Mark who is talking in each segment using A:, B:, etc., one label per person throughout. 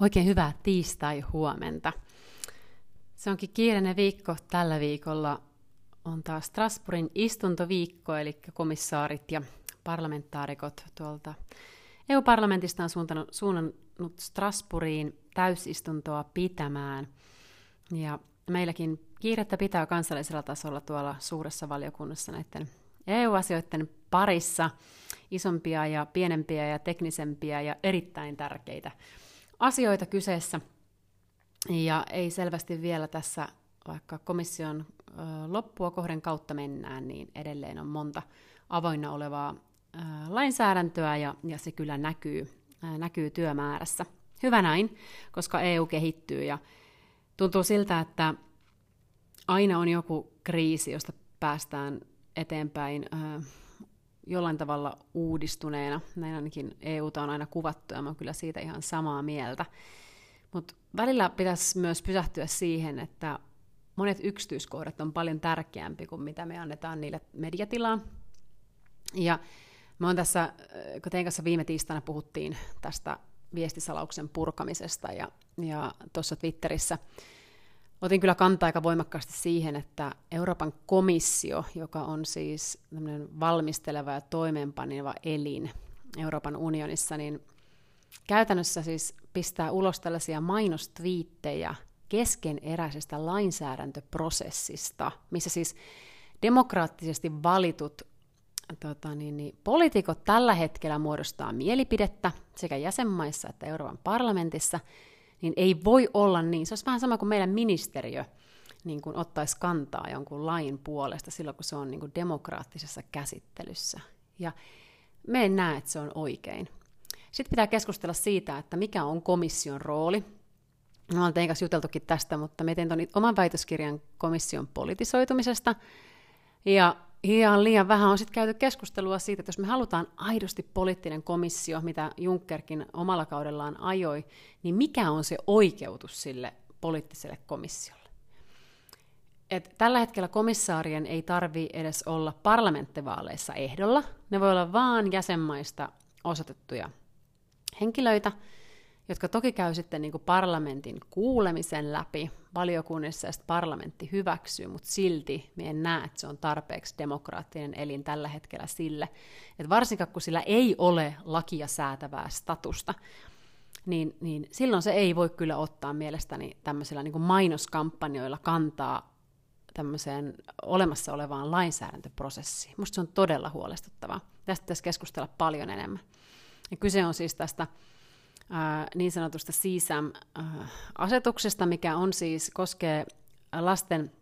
A: Oikein hyvää tiistai-huomenta. Se onkin kiireinen viikko. Tällä viikolla on taas Strasbourgin istuntoviikko, eli komissaarit ja parlamentaarikot tuolta EU-parlamentista on suunnannut, suunnannut Strasbourgiin täysistuntoa pitämään. Ja meilläkin kiirettä pitää kansallisella tasolla tuolla suuressa valiokunnassa näiden EU-asioiden parissa isompia ja pienempiä ja teknisempiä ja erittäin tärkeitä asioita kyseessä. Ja ei selvästi vielä tässä, vaikka komission loppua kohden kautta mennään, niin edelleen on monta avoinna olevaa lainsäädäntöä ja, ja se kyllä näkyy, näkyy työmäärässä. Hyvä näin, koska EU kehittyy ja tuntuu siltä, että aina on joku kriisi, josta päästään eteenpäin jollain tavalla uudistuneena. Näin ainakin EUta on aina kuvattu ja mä oon kyllä siitä ihan samaa mieltä. Mutta välillä pitäisi myös pysähtyä siihen, että monet yksityiskohdat on paljon tärkeämpi kuin mitä me annetaan niille mediatilaa. Ja me on tässä, kun teidän kanssa viime tiistaina puhuttiin tästä viestisalauksen purkamisesta ja, ja tuossa Twitterissä otin kyllä kantaa aika voimakkaasti siihen, että Euroopan komissio, joka on siis valmisteleva ja toimeenpaneva elin Euroopan unionissa, niin käytännössä siis pistää ulos tällaisia mainostviittejä keskeneräisestä lainsäädäntöprosessista, missä siis demokraattisesti valitut tota, niin, niin, poliitikot tällä hetkellä muodostaa mielipidettä sekä jäsenmaissa että Euroopan parlamentissa – niin ei voi olla niin. Se olisi vähän sama kuin meidän ministeriö niin kuin ottaisi kantaa jonkun lain puolesta silloin, kun se on niin kuin demokraattisessa käsittelyssä. Ja me en näe, että se on oikein. Sitten pitää keskustella siitä, että mikä on komission rooli. Me ollaan teidän kanssa juteltukin tästä, mutta me tein oman väitöskirjan komission politisoitumisesta. Ja ihan liian vähän on sitten käyty keskustelua siitä, että jos me halutaan aidosti poliittinen komissio, mitä Junckerkin omalla kaudellaan ajoi, niin mikä on se oikeutus sille poliittiselle komissiolle? Et tällä hetkellä komissaarien ei tarvi edes olla parlamenttivaaleissa ehdolla. Ne voi olla vaan jäsenmaista osoitettuja henkilöitä, jotka toki käy sitten niin kuin parlamentin kuulemisen läpi valiokunnissa ja parlamentti hyväksyy, mutta silti me en näe, että se on tarpeeksi demokraattinen elin tällä hetkellä sille, että varsinkaan kun sillä ei ole lakia säätävää statusta, niin, niin silloin se ei voi kyllä ottaa mielestäni tämmöisillä niin kuin mainoskampanjoilla kantaa tämmöiseen olemassa olevaan lainsäädäntöprosessiin. Musta se on todella huolestuttavaa. Tästä pitäisi keskustella paljon enemmän. Ja kyse on siis tästä niin sanotusta CSAM-asetuksesta, mikä on siis, koskee lasten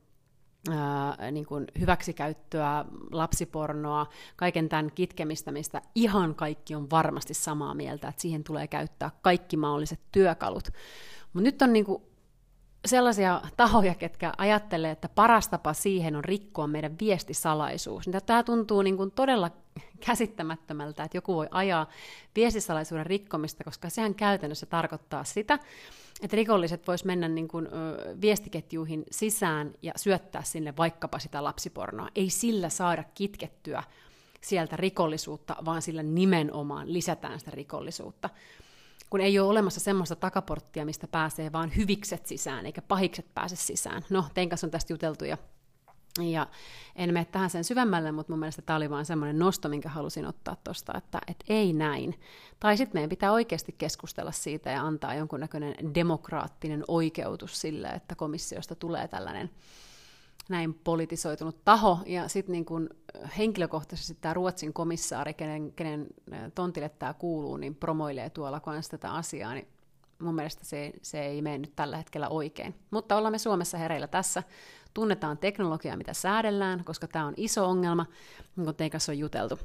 A: niin kuin hyväksikäyttöä, lapsipornoa, kaiken tämän kitkemistä, mistä ihan kaikki on varmasti samaa mieltä, että siihen tulee käyttää kaikki mahdolliset työkalut. Mutta nyt on niin kuin sellaisia tahoja, ketkä ajattelee, että paras tapa siihen on rikkoa meidän viestisalaisuus. Tämä tuntuu niin kuin todella käsittämättömältä, että joku voi ajaa viestisalaisuuden rikkomista, koska sehän käytännössä tarkoittaa sitä, että rikolliset vois mennä niin kuin, ö, viestiketjuihin sisään ja syöttää sinne vaikkapa sitä lapsipornoa. Ei sillä saada kitkettyä sieltä rikollisuutta, vaan sillä nimenomaan lisätään sitä rikollisuutta kun ei ole olemassa semmoista takaporttia, mistä pääsee vaan hyvikset sisään, eikä pahikset pääse sisään. No, tein kanssa on tästä juteltu ja, ja en mene tähän sen syvemmälle, mutta mun mielestä tämä oli vaan semmoinen nosto, minkä halusin ottaa tuosta, että, että ei näin. Tai sitten meidän pitää oikeasti keskustella siitä ja antaa jonkunnäköinen demokraattinen oikeutus sille, että komissiosta tulee tällainen näin politisoitunut taho, ja sitten niin kun henkilökohtaisesti tämä Ruotsin komissaari, kenen, kenen tontille tämä kuuluu, niin promoilee tuolla kanssa tätä asiaa, niin mun mielestä se, se ei mene nyt tällä hetkellä oikein. Mutta ollaan me Suomessa hereillä tässä. Tunnetaan teknologiaa, mitä säädellään, koska tämä on iso ongelma, niin kuin teidän kanssa on juteltu.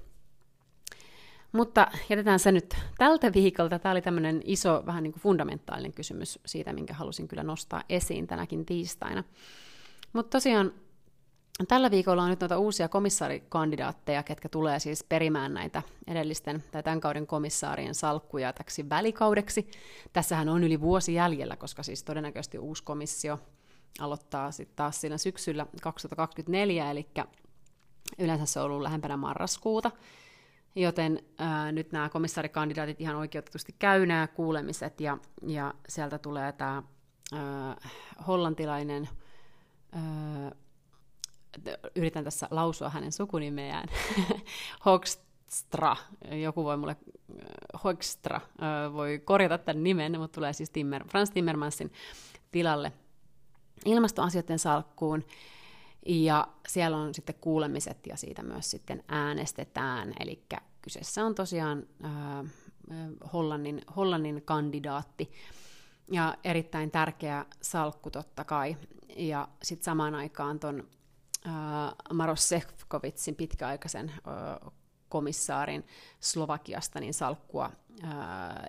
A: Mutta jätetään se nyt tältä viikolta. Tämä oli tämmöinen iso, vähän niin kuin fundamentaalinen kysymys siitä, minkä halusin kyllä nostaa esiin tänäkin tiistaina. Mutta tosiaan tällä viikolla on nyt noita uusia komissaarikandidaatteja, ketkä tulee siis perimään näitä edellisten tai tämän kauden komissaarien salkkuja täksi välikaudeksi. Tässähän on yli vuosi jäljellä, koska siis todennäköisesti uusi komissio aloittaa sitten taas siinä syksyllä 2024, eli yleensä se on ollut lähempänä marraskuuta. Joten ää, nyt nämä komissaarikandidaatit ihan oikeutetusti käy nämä kuulemiset, ja, ja sieltä tulee tämä hollantilainen, ää, yritän tässä lausua hänen sukunimeään, Hoekstra, joku voi mulle, Hoekstra, voi korjata tämän nimen, mutta tulee siis Timmer, Frans Timmermansin tilalle ilmastoasioiden salkkuun, ja siellä on sitten kuulemiset ja siitä myös sitten äänestetään. Eli kyseessä on tosiaan äh, Hollannin, Hollannin kandidaatti ja erittäin tärkeä salkku totta kai. Ja sitten samaan aikaan ton äh, Maros Sefcovitsin pitkäaikaisen äh, komissaarin Slovakiasta niin salkkua ää,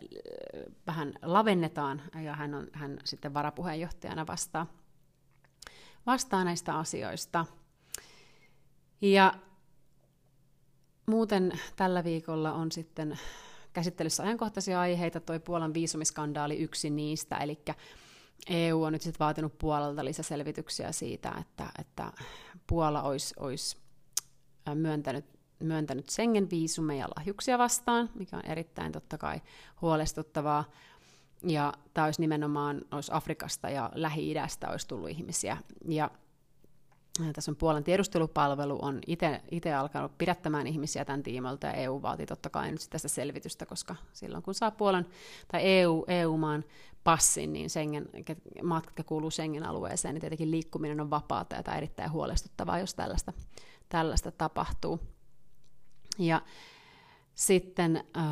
A: vähän lavennetaan ja hän, on, hän sitten varapuheenjohtajana vastaa vastaa näistä asioista. Ja muuten tällä viikolla on sitten käsittelyssä ajankohtaisia aiheita, toi Puolan viisumiskandaali yksi niistä, eli EU on nyt sitten vaatinut Puolalta lisäselvityksiä siitä, että, että Puola olisi, olisi myöntänyt, myöntänyt Schengen-viisumeja lahjuksia vastaan, mikä on erittäin totta kai huolestuttavaa. Ja tämä olisi nimenomaan olisi Afrikasta ja Lähi-idästä olisi tullut ihmisiä. Ja tässä on Puolan tiedustelupalvelu on itse alkanut pidättämään ihmisiä tämän tiimalta, ja EU vaatii totta kai nyt tästä selvitystä, koska silloin kun saa Puolan tai EU, EU-maan passin, niin Schengen, maat, jotka kuuluu Schengen-alueeseen, niin tietenkin liikkuminen on vapaata, ja tämä on erittäin huolestuttavaa, jos tällaista, tällaista tapahtuu. Ja sitten äh,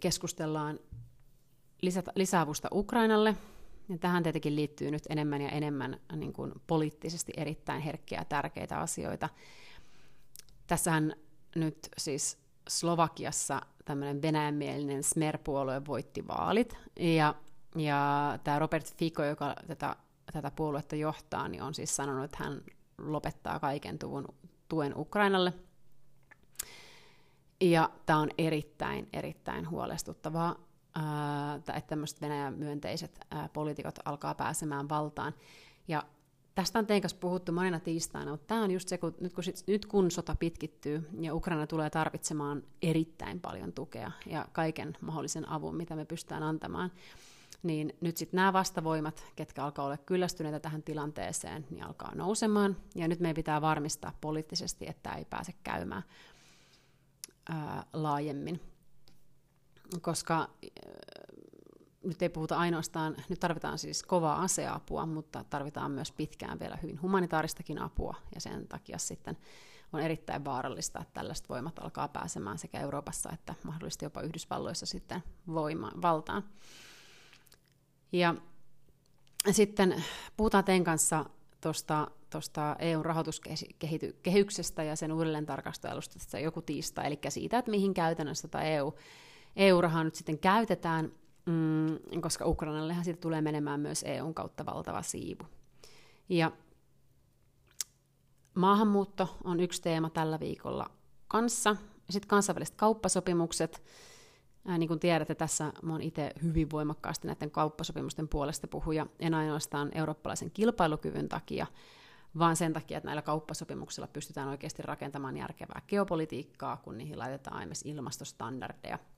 A: keskustellaan lisätä, lisäavusta Ukrainalle. Ja tähän tietenkin liittyy nyt enemmän ja enemmän niin kuin poliittisesti erittäin herkkiä ja tärkeitä asioita. Tässähän nyt siis Slovakiassa tämmöinen venäjänmielinen Smer-puolue voitti vaalit, ja, ja tämä Robert Fico, joka tätä, tätä puoluetta johtaa, niin on siis sanonut, että hän lopettaa kaiken tuvun, tuen Ukrainalle. Ja tämä on erittäin, erittäin huolestuttavaa että tämmöiset Venäjän myönteiset poliitikot alkaa pääsemään valtaan. Ja tästä on teidän kanssa puhuttu monena tiistaina, mutta tämä on just se, kun nyt, kun sit, nyt kun sota pitkittyy ja Ukraina tulee tarvitsemaan erittäin paljon tukea ja kaiken mahdollisen avun, mitä me pystytään antamaan, niin nyt sitten nämä vastavoimat, ketkä alkaa olla kyllästyneitä tähän tilanteeseen, niin alkaa nousemaan. Ja nyt meidän pitää varmistaa poliittisesti, että ei pääse käymään ää, laajemmin koska äh, nyt ei puhuta ainoastaan, nyt tarvitaan siis kovaa aseapua, mutta tarvitaan myös pitkään vielä hyvin humanitaaristakin apua, ja sen takia sitten on erittäin vaarallista, että tällaiset voimat alkaa pääsemään sekä Euroopassa että mahdollisesti jopa Yhdysvalloissa sitten voima, valtaan. Ja sitten puhutaan teidän kanssa tuosta tuosta EUn rahoituskehyksestä ja sen uudelleen tarkastelusta joku tiistai, eli siitä, että mihin käytännössä tämä EU EU-rahaa nyt sitten käytetään, mm, koska Ukrainallehan siitä tulee menemään myös EUn kautta valtava siivu. Ja maahanmuutto on yksi teema tällä viikolla kanssa. Sitten kansainväliset kauppasopimukset. Ää, niin kuin tiedätte, tässä olen itse hyvin voimakkaasti näiden kauppasopimusten puolesta puhuja, en ainoastaan eurooppalaisen kilpailukyvyn takia, vaan sen takia, että näillä kauppasopimuksilla pystytään oikeasti rakentamaan järkevää geopolitiikkaa, kun niihin laitetaan myös ilmastostandardeja –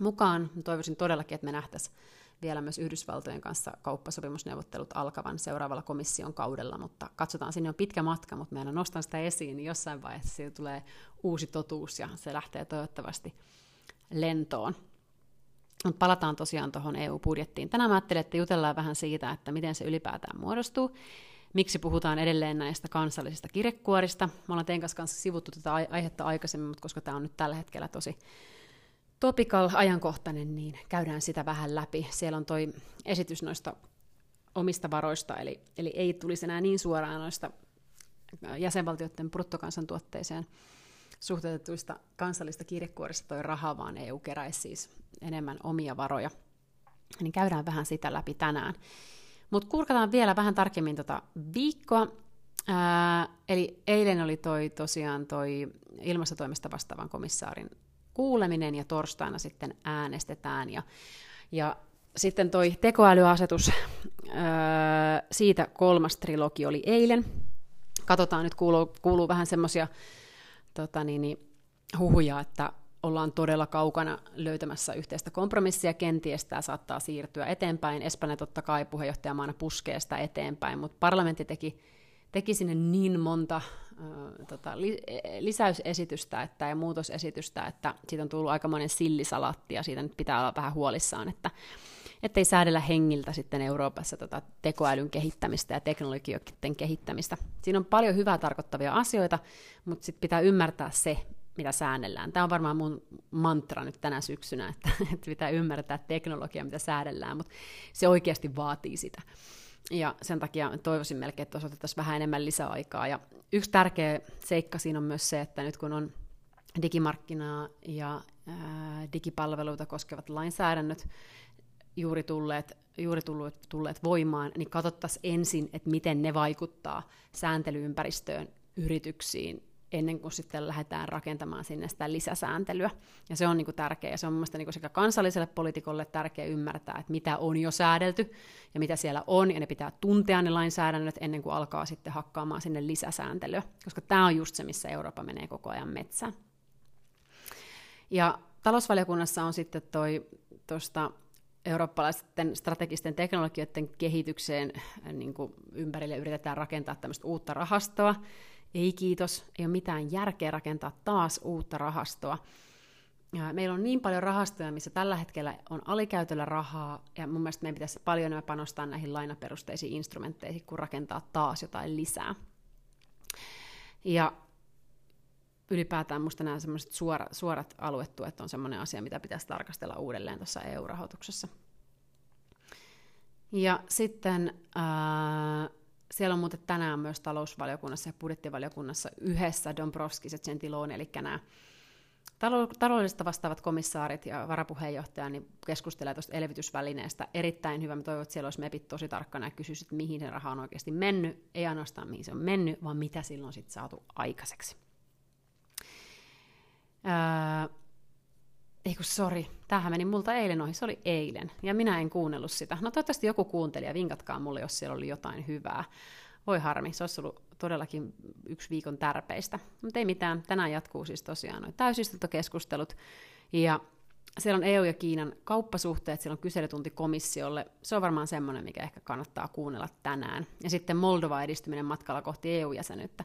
A: mukaan. Toivoisin todellakin, että me nähtäisiin vielä myös Yhdysvaltojen kanssa kauppasopimusneuvottelut alkavan seuraavalla komission kaudella, mutta katsotaan, sinne on pitkä matka, mutta meidän nostan sitä esiin, niin jossain vaiheessa siitä tulee uusi totuus ja se lähtee toivottavasti lentoon. Palataan tosiaan tuohon EU-budjettiin. Tänään mä ajattelin, että jutellaan vähän siitä, että miten se ylipäätään muodostuu, miksi puhutaan edelleen näistä kansallisista kirjekuorista. Me ollaan teidän kanssa sivuttu tätä aihetta aikaisemmin, mutta koska tämä on nyt tällä hetkellä tosi topical, ajankohtainen, niin käydään sitä vähän läpi. Siellä on toi esitys noista omista varoista, eli, eli ei tulisi enää niin suoraan noista jäsenvaltioiden bruttokansantuotteeseen suhteutetuista kansallista kirjekuorista toi raha, vaan EU keräisi siis enemmän omia varoja. Niin käydään vähän sitä läpi tänään. Mutta kurkataan vielä vähän tarkemmin tota viikkoa. Ää, eli eilen oli toi tosiaan toi ilmastotoimesta vastaavan komissaarin kuuleminen ja torstaina sitten äänestetään. Ja, ja sitten toi tekoälyasetus, öö, siitä kolmas trilogi oli eilen. Katsotaan, nyt kuuluu, kuuluu vähän semmoisia tota niin, niin, huhuja, että, ollaan todella kaukana löytämässä yhteistä kompromissia, kenties tämä saattaa siirtyä eteenpäin. Espanja totta kai puheenjohtajamaana puskee sitä eteenpäin, mutta parlamentti teki, teki sinne niin monta äh, tota, li, lisäysesitystä että, ja muutosesitystä, että siitä on tullut aikamoinen sillisalatti ja siitä nyt pitää olla vähän huolissaan, että ettei säädellä hengiltä sitten Euroopassa tota tekoälyn kehittämistä ja teknologioiden kehittämistä. Siinä on paljon hyvää tarkoittavia asioita, mutta sitten pitää ymmärtää se, mitä säännellään. Tämä on varmaan mun mantra nyt tänä syksynä, että, että pitää ymmärtää teknologiaa, mitä säädellään, mutta se oikeasti vaatii sitä. Ja sen takia toivoisin melkein, että osoitettaisiin vähän enemmän lisäaikaa. Ja yksi tärkeä seikka siinä on myös se, että nyt kun on digimarkkinaa ja ää, digipalveluita koskevat lainsäädännöt juuri tulleet, juuri tulleet, tulleet voimaan, niin katsottaisiin ensin, että miten ne vaikuttaa sääntelyympäristöön, yrityksiin, ennen kuin sitten lähdetään rakentamaan sinne sitä lisäsääntelyä. Ja se on niin kuin tärkeää, ja se on mielestäni niin sekä kansalliselle poliitikolle tärkeää ymmärtää, että mitä on jo säädelty, ja mitä siellä on, ja ne pitää tuntea ne lainsäädännöt ennen kuin alkaa sitten hakkaamaan sinne lisäsääntelyä, koska tämä on just se, missä Eurooppa menee koko ajan metsään. Ja talousvaliokunnassa on sitten toi tuosta eurooppalaisten strategisten teknologioiden kehitykseen niin kuin ympärille yritetään rakentaa tämmöistä uutta rahastoa, ei kiitos, ei ole mitään järkeä rakentaa taas uutta rahastoa. Meillä on niin paljon rahastoja, missä tällä hetkellä on alikäytöllä rahaa, ja mun mielestä meidän pitäisi paljon enemmän panostaa näihin lainaperusteisiin instrumentteihin, kuin rakentaa taas jotain lisää. Ja ylipäätään minusta nämä semmoiset suora, suorat aluetuet on semmoinen asia, mitä pitäisi tarkastella uudelleen tuossa EU-rahoituksessa. Ja sitten ää, siellä on muuten tänään myös talousvaliokunnassa ja budjettivaliokunnassa yhdessä Dombrovskis ja Gentiloni, eli nämä taloudellisesta vastaavat komissaarit ja varapuheenjohtaja niin keskustelee tuosta elvytysvälineestä. Erittäin hyvä. Mä toivon, että siellä olisi MEPit tosi tarkkana ja kysyisi, mihin se raha on oikeasti mennyt. Ei ainoastaan mihin se on mennyt, vaan mitä silloin sitten saatu aikaiseksi. Ei kun sori, tämähän meni multa eilen ohi, se oli eilen, ja minä en kuunnellut sitä. No toivottavasti joku kuunteli ja vinkatkaa mulle, jos siellä oli jotain hyvää. Voi harmi, se olisi ollut todellakin yksi viikon tärpeistä. Mutta ei mitään, tänään jatkuu siis tosiaan noin täysistuntokeskustelut, ja siellä on EU ja Kiinan kauppasuhteet, siellä on kyselytunti komissiolle. Se on varmaan semmoinen, mikä ehkä kannattaa kuunnella tänään. Ja sitten Moldova edistyminen matkalla kohti EU-jäsenyyttä.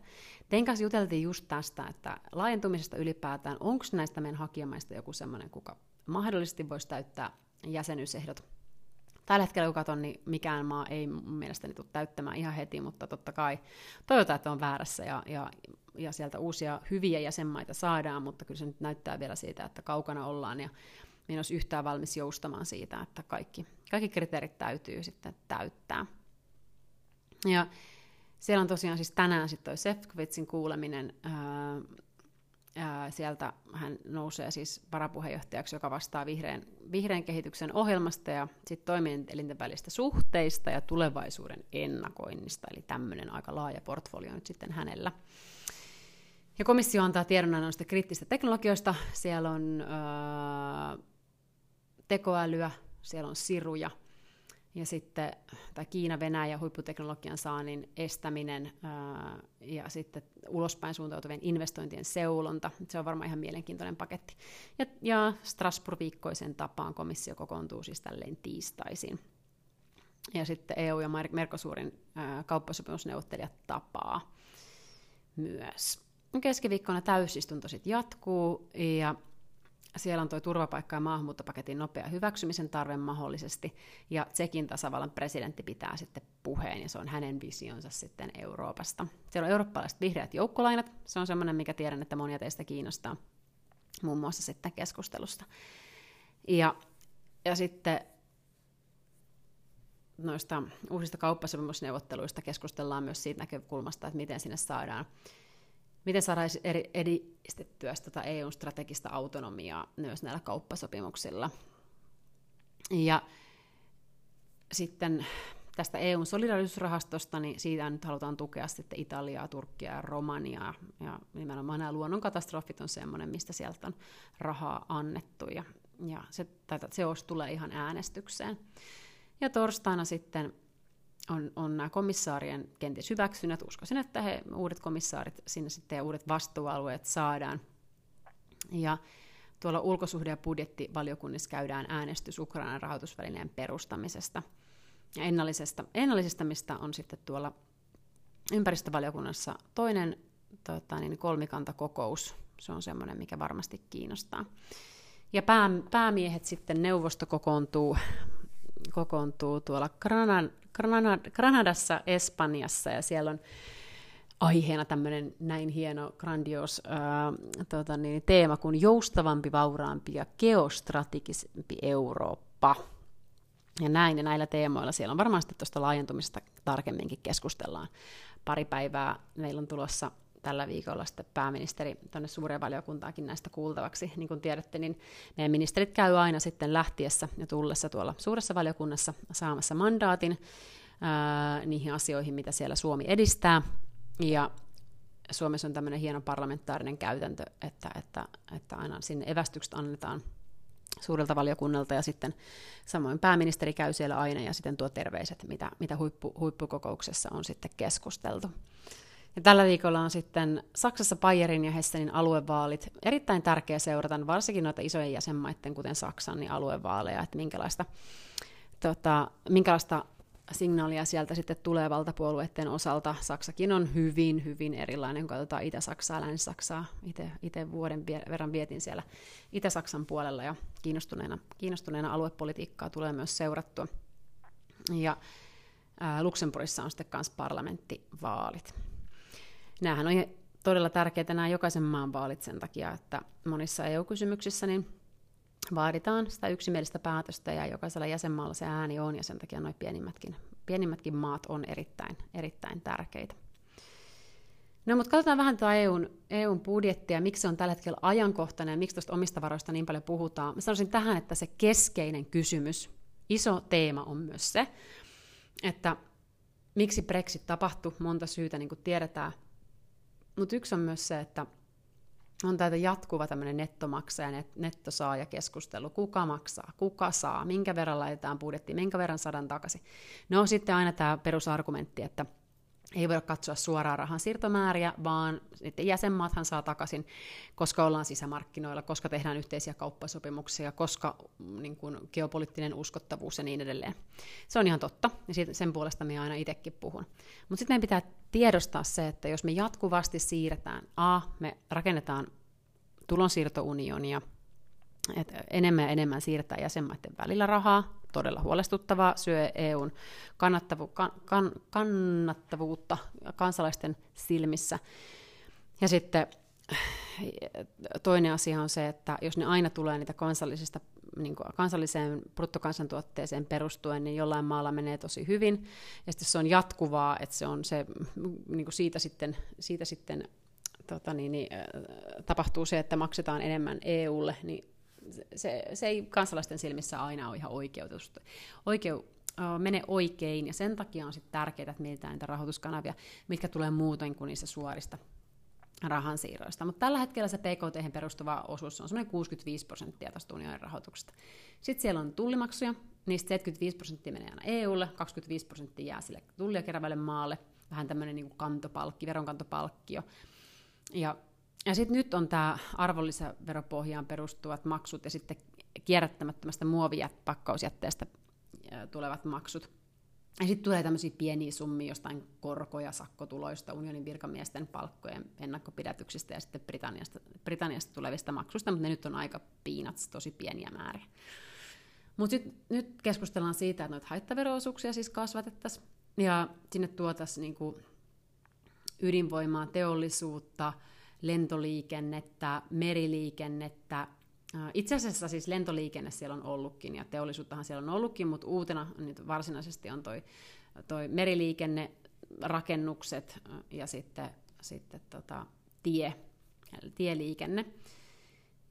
A: Tein kanssa juteltiin just tästä, että laajentumisesta ylipäätään, onko näistä meidän hakijamaista joku semmoinen, kuka mahdollisesti voisi täyttää jäsenyysehdot. Tällä hetkellä, kun katson, niin mikään maa ei mielestäni tule täyttämään ihan heti, mutta totta kai toivotaan, että on väärässä ja, ja, ja sieltä uusia hyviä jäsenmaita saadaan, mutta kyllä se nyt näyttää vielä siitä, että kaukana ollaan ja minä olisi yhtään valmis joustamaan siitä, että kaikki, kaikki kriteerit täytyy sitten täyttää. Ja siellä on tosiaan siis tänään sitten toi Sefcovitsin kuuleminen, ää, sieltä hän nousee siis varapuheenjohtajaksi, joka vastaa vihreän, vihreän kehityksen ohjelmasta ja sitten toimielinten välistä suhteista ja tulevaisuuden ennakoinnista, eli tämmöinen aika laaja portfolio nyt sitten hänellä. Ja komissio antaa tiedonannon kriittistä teknologioista. Siellä on ää, tekoälyä, siellä on siruja, ja sitten tai Kiina-Venäjä huipputeknologian saannin estäminen ää, ja sitten ulospäin suuntautuvien investointien seulonta. Se on varmaan ihan mielenkiintoinen paketti. Ja, ja Strasbourg-viikkoisen tapaan komissio kokoontuu siis tälleen tiistaisin. Ja sitten EU ja Mercosurin kauppasopimusneuvottelijat tapaa myös. Keskiviikkona täysistunto sitten jatkuu ja siellä on tuo turvapaikka- ja maahanmuuttopaketin nopea hyväksymisen tarve mahdollisesti, ja Tsekin tasavallan presidentti pitää sitten puheen, ja se on hänen visionsa sitten Euroopasta. Siellä on eurooppalaiset vihreät joukkolainat, se on semmoinen, mikä tiedän, että monia teistä kiinnostaa muun muassa sitten keskustelusta. Ja, ja sitten noista uusista kauppasopimusneuvotteluista keskustellaan myös siitä näkökulmasta, että miten sinne saadaan miten saadaan edistettyä tätä EUn strategista autonomiaa myös näillä kauppasopimuksilla. Ja sitten tästä EUn solidarisuusrahastosta, niin siitä nyt halutaan tukea sitten Italiaa, Turkkia ja Romaniaa. Ja nimenomaan nämä luonnonkatastrofit on semmoinen, mistä sieltä on rahaa annettu. Ja, ja se, se tulee ihan äänestykseen. Ja torstaina sitten on, on nämä komissaarien kenties hyväksynnät. Uskoisin, että he, uudet komissaarit sinne sitten ja uudet vastuualueet saadaan. Ja tuolla ulkosuhde- ja budjettivaliokunnissa käydään äänestys Ukrainan rahoitusvälineen perustamisesta. Ja ennallisesta, on sitten tuolla ympäristövaliokunnassa toinen tota, niin kolmikantakokous. Se on semmoinen, mikä varmasti kiinnostaa. Ja pää, päämiehet sitten neuvosto kokoontuu, kokoontuu tuolla Granan, Granadassa, Espanjassa, ja siellä on aiheena tämmöinen näin hieno, grandios ää, tota niin, teema kuin joustavampi, vauraampi ja geostrategisempi Eurooppa. Ja näin, ja näillä teemoilla siellä on varmasti tuosta laajentumisesta tarkemminkin keskustellaan. Pari päivää meillä on tulossa tällä viikolla sitten pääministeri tuonne suureen valiokuntaakin näistä kuultavaksi. Niin kuin tiedätte, niin meidän ministerit käy aina sitten lähtiessä ja tullessa tuolla suuressa valiokunnassa saamassa mandaatin ää, niihin asioihin, mitä siellä Suomi edistää. Ja Suomessa on tämmöinen hieno parlamentaarinen käytäntö, että, että, että aina sinne evästykset annetaan suurelta valiokunnalta ja sitten samoin pääministeri käy siellä aina ja sitten tuo terveiset, mitä, mitä huippu, huippukokouksessa on sitten keskusteltu. Ja tällä viikolla on sitten Saksassa Bayerin ja Hessenin aluevaalit. Erittäin tärkeä seurata varsinkin noita isojen jäsenmaiden, kuten Saksan, niin aluevaaleja, että minkälaista, tota, minkälaista signaalia sieltä sitten tulee valtapuolueiden osalta. Saksakin on hyvin, hyvin erilainen, kun katsotaan Itä-Saksaa, Länsi-Saksaa. Itse vuoden verran vietin siellä Itä-Saksan puolella ja kiinnostuneena, kiinnostuneena aluepolitiikkaa tulee myös seurattua. Ja ää, Luxemburgissa on sitten myös parlamenttivaalit. Nämähän on todella tärkeitä nämä jokaisen maan vaalit sen takia, että monissa EU-kysymyksissä niin vaaditaan sitä yksimielistä päätöstä ja jokaisella jäsenmaalla se ääni on ja sen takia noin pienimmätkin, pienimmätkin maat on erittäin, erittäin tärkeitä. No mutta katsotaan vähän tätä EUn, EUn budjettia, miksi se on tällä hetkellä ajankohtainen ja miksi tuosta omista varoista niin paljon puhutaan. Mä sanoisin tähän, että se keskeinen kysymys, iso teema on myös se, että miksi Brexit tapahtui, monta syytä niin kuin tiedetään, mutta yksi on myös se, että on tätä jatkuva tämmöinen nettomaksaja, net, nettosaaja keskustelu. Kuka maksaa, kuka saa, minkä verran laitetaan budjettiin, minkä verran saadaan takaisin. No sitten aina tämä perusargumentti, että ei voida katsoa suoraan rahan siirtomääriä, vaan että jäsenmaathan saa takaisin, koska ollaan sisämarkkinoilla, koska tehdään yhteisiä kauppasopimuksia, koska niin kuin, geopoliittinen uskottavuus ja niin edelleen. Se on ihan totta, ja sen puolesta minä aina itsekin puhun. Mutta sitten meidän pitää tiedostaa se, että jos me jatkuvasti siirretään, a, me rakennetaan tulonsiirtounionia, että enemmän ja enemmän siirtää jäsenmaiden välillä rahaa, todella huolestuttavaa, syö EUn kannattavu- kan, kan, kannattavuutta kansalaisten silmissä. Ja sitten toinen asia on se, että jos ne aina tulee niitä kansallisista, niin kuin kansalliseen bruttokansantuotteeseen perustuen, niin jollain maalla menee tosi hyvin. Ja sitten se on jatkuvaa, että se on se, niin kuin siitä sitten, siitä sitten tota niin, niin, tapahtuu se, että maksetaan enemmän EUlle, niin se, se ei kansalaisten silmissä aina ole ihan oikeutusta. Oikeu, mene oikein, ja sen takia on sitten tärkeää, että mietitään niitä rahoituskanavia, mitkä tulee muuten kuin niissä suorista rahansiirroista. Mutta tällä hetkellä se PKT perustuva osuus on semmoinen 65 prosenttia tästä unionin rahoituksesta. Sitten siellä on tullimaksuja, niistä 75 prosenttia menee aina EUlle, 25 prosenttia jää sille tullia kerävälle maalle, vähän tämmöinen niin kantopalkki, veronkantopalkkio. Ja ja sitten nyt on tämä arvonlisäveropohjaan perustuvat maksut ja sitten kierrättämättömästä muovipakkauusjätteestä tulevat maksut. Ja sitten tulee tämmöisiä pieniä summia jostain korkoja, sakkotuloista, unionin virkamiesten palkkojen ennakkopidätyksistä ja sitten Britanniasta, Britanniasta tulevista maksuista, mutta ne nyt on aika piinats, tosi pieniä määriä. Mutta nyt keskustellaan siitä, että noita haittaveroosuuksia siis kasvatettaisiin ja sinne tuotaisiin niinku ydinvoimaa, teollisuutta, lentoliikennettä, meriliikennettä. Itse asiassa siis lentoliikenne siellä on ollutkin ja teollisuuttahan siellä on ollutkin, mutta uutena nyt varsinaisesti on toi, toi meriliikenne, rakennukset ja sitten, sitten tota, tie, tieliikenne.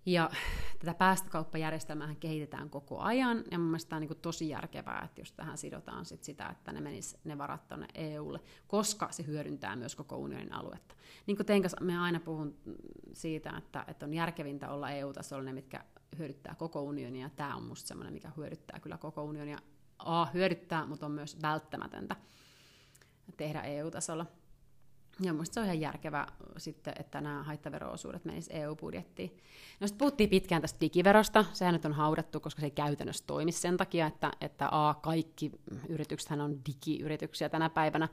A: Ja tätä päästökauppajärjestelmää kehitetään koko ajan, ja mun mielestä tämä on niin tosi järkevää, että jos tähän sidotaan sit sitä, että ne menis ne varat tuonne EUlle, koska se hyödyntää myös koko unionin aluetta. Niin kuin kanssa, me aina puhun siitä, että, että on järkevintä olla EU-tasolla ne, mitkä hyödyttää koko unionia, ja tämä on musta semmoinen, mikä hyödyttää kyllä koko unionia. A, hyödyttää, mutta on myös välttämätöntä tehdä EU-tasolla. Ja minusta se on ihan järkevä sitten, että nämä haittavero-osuudet menisivät EU-budjettiin. No sitten puhuttiin pitkään tästä digiverosta. Sehän nyt on haudattu, koska se ei käytännössä toimi sen takia, että, että A, kaikki yritykset on digiyrityksiä tänä päivänä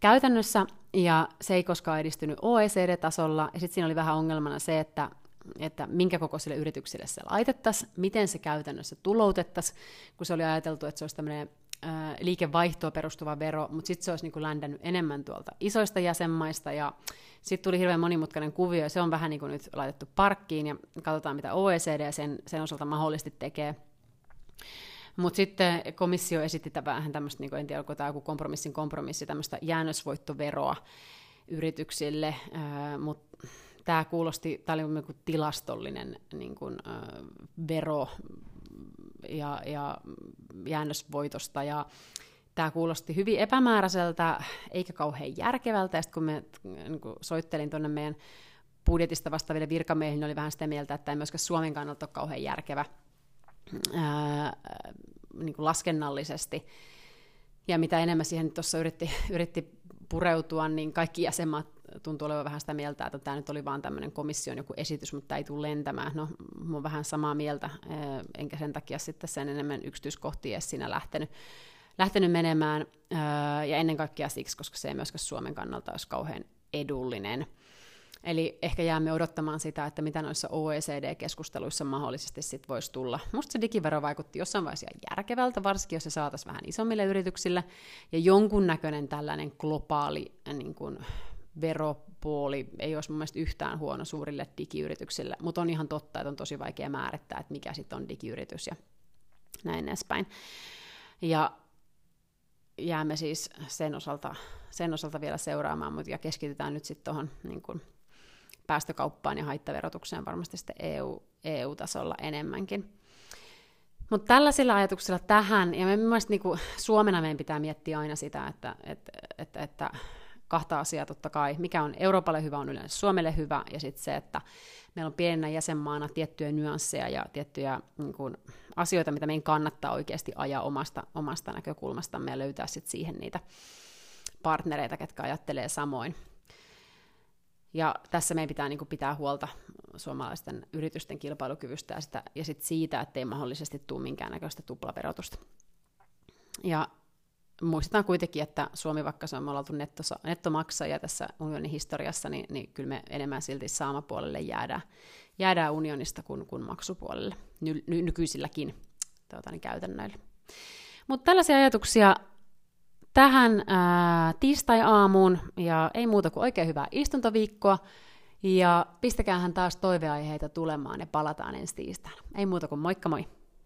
A: käytännössä, ja se ei koskaan edistynyt OECD-tasolla. Ja sitten siinä oli vähän ongelmana se, että että minkä kokoisille yrityksille se laitettaisiin, miten se käytännössä tuloutettaisiin, kun se oli ajateltu, että se olisi tämmöinen liikevaihtoa perustuva vero, mutta sitten se olisi niin kuin ländännyt enemmän tuolta isoista jäsenmaista, ja sitten tuli hirveän monimutkainen kuvio, ja se on vähän niin kuin nyt laitettu parkkiin, ja katsotaan, mitä OECD sen, sen osalta mahdollisesti tekee. Mutta sitten komissio esitti vähän tämmöistä, niin en tiedä, onko tämä joku kompromissin kompromissi, tämmöistä jäännösvoittoveroa yrityksille, mutta tämä kuulosti, tämä oli tilastollinen niin kuin, vero ja, ja jäännösvoitosta, ja tämä kuulosti hyvin epämääräiseltä, eikä kauhean järkevältä, ja sitten kun me niin kuin soittelin tuonne meidän budjetista vastaaville virkamiehille, niin oli vähän sitä mieltä, että ei myöskään Suomen kannalta ole kauhean järkevä ää, niin kuin laskennallisesti. Ja mitä enemmän siihen tuossa yritti, yritti pureutua, niin kaikki jäsenmaat tuntuu olevan vähän sitä mieltä, että tämä nyt oli vaan tämmöinen komission joku esitys, mutta tämä ei tule lentämään. No, mä oon vähän samaa mieltä, enkä sen takia sitten sen enemmän yksityiskohtia edes siinä lähtenyt, lähtenyt menemään, ja ennen kaikkea siksi, koska se ei myöskään Suomen kannalta olisi kauhean edullinen. Eli ehkä jäämme odottamaan sitä, että mitä noissa OECD-keskusteluissa mahdollisesti sit voisi tulla. Musta se digivero vaikutti jossain vaiheessa järkevältä, varsinkin jos se saataisiin vähän isommille yrityksille, ja jonkunnäköinen tällainen globaali niin kuin, veropuoli ei olisi mun mielestä yhtään huono suurille digiyrityksille, mutta on ihan totta, että on tosi vaikea määrittää, että mikä sitten on digiyritys ja näin edespäin. Ja jäämme siis sen osalta, sen osalta vielä seuraamaan, mutta ja keskitytään nyt sitten tuohon niin päästökauppaan ja haittaverotukseen varmasti sitten EU, EU-tasolla enemmänkin. Mutta tällaisilla ajatuksilla tähän, ja me mielestäni niin Suomena meidän pitää miettiä aina sitä, että, että, että, että kahta asiaa totta kai, mikä on Euroopalle hyvä, on yleensä Suomelle hyvä, ja sitten se, että meillä on pienenä jäsenmaana tiettyjä nyansseja ja tiettyjä niin kuin, asioita, mitä meidän kannattaa oikeasti ajaa omasta, omasta näkökulmastamme ja löytää sitten siihen niitä partnereita, ketkä ajattelee samoin. Ja tässä meidän pitää niin kuin, pitää huolta suomalaisten yritysten kilpailukyvystä ja, sitä, ja sit siitä, ettei mahdollisesti tule minkäännäköistä tuplaverotusta. Ja muistetaan kuitenkin, että Suomi, vaikka se on oltu nettosa, tässä unionin historiassa, niin, niin kyllä me enemmän silti saamapuolelle jäädään, jäädään unionista kuin, kuin maksupuolelle ny, ny, nykyisilläkin tuota, niin käytännöillä. Mutta tällaisia ajatuksia tähän ää, tiistai-aamuun, ja ei muuta kuin oikein hyvää istuntoviikkoa, ja pistäkäähän taas toiveaiheita tulemaan ja palataan ensi tiistaina. Ei muuta kuin moikka moi!